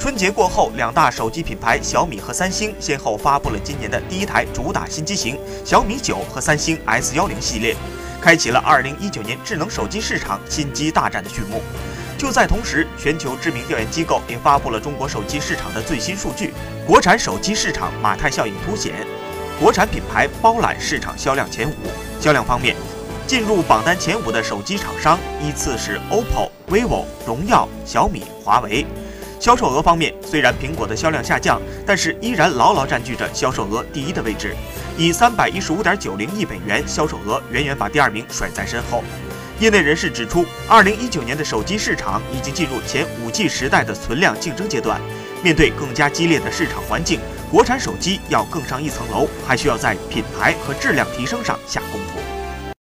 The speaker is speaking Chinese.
春节过后，两大手机品牌小米和三星先后发布了今年的第一台主打新机型小米九和三星 S 幺零系列，开启了二零一九年智能手机市场新机大战的序幕。就在同时，全球知名调研机构也发布了中国手机市场的最新数据，国产手机市场马太效应凸显，国产品牌包揽市场销量前五。销量方面，进入榜单前五的手机厂商依次是 OPPO、vivo、荣耀、小米、华为。销售额方面，虽然苹果的销量下降，但是依然牢牢占据着销售额第一的位置，以三百一十五点九零亿美元销售额，远远把第二名甩在身后。业内人士指出，二零一九年的手机市场已经进入前五 G 时代的存量竞争阶段，面对更加激烈的市场环境，国产手机要更上一层楼，还需要在品牌和质量提升上下功夫。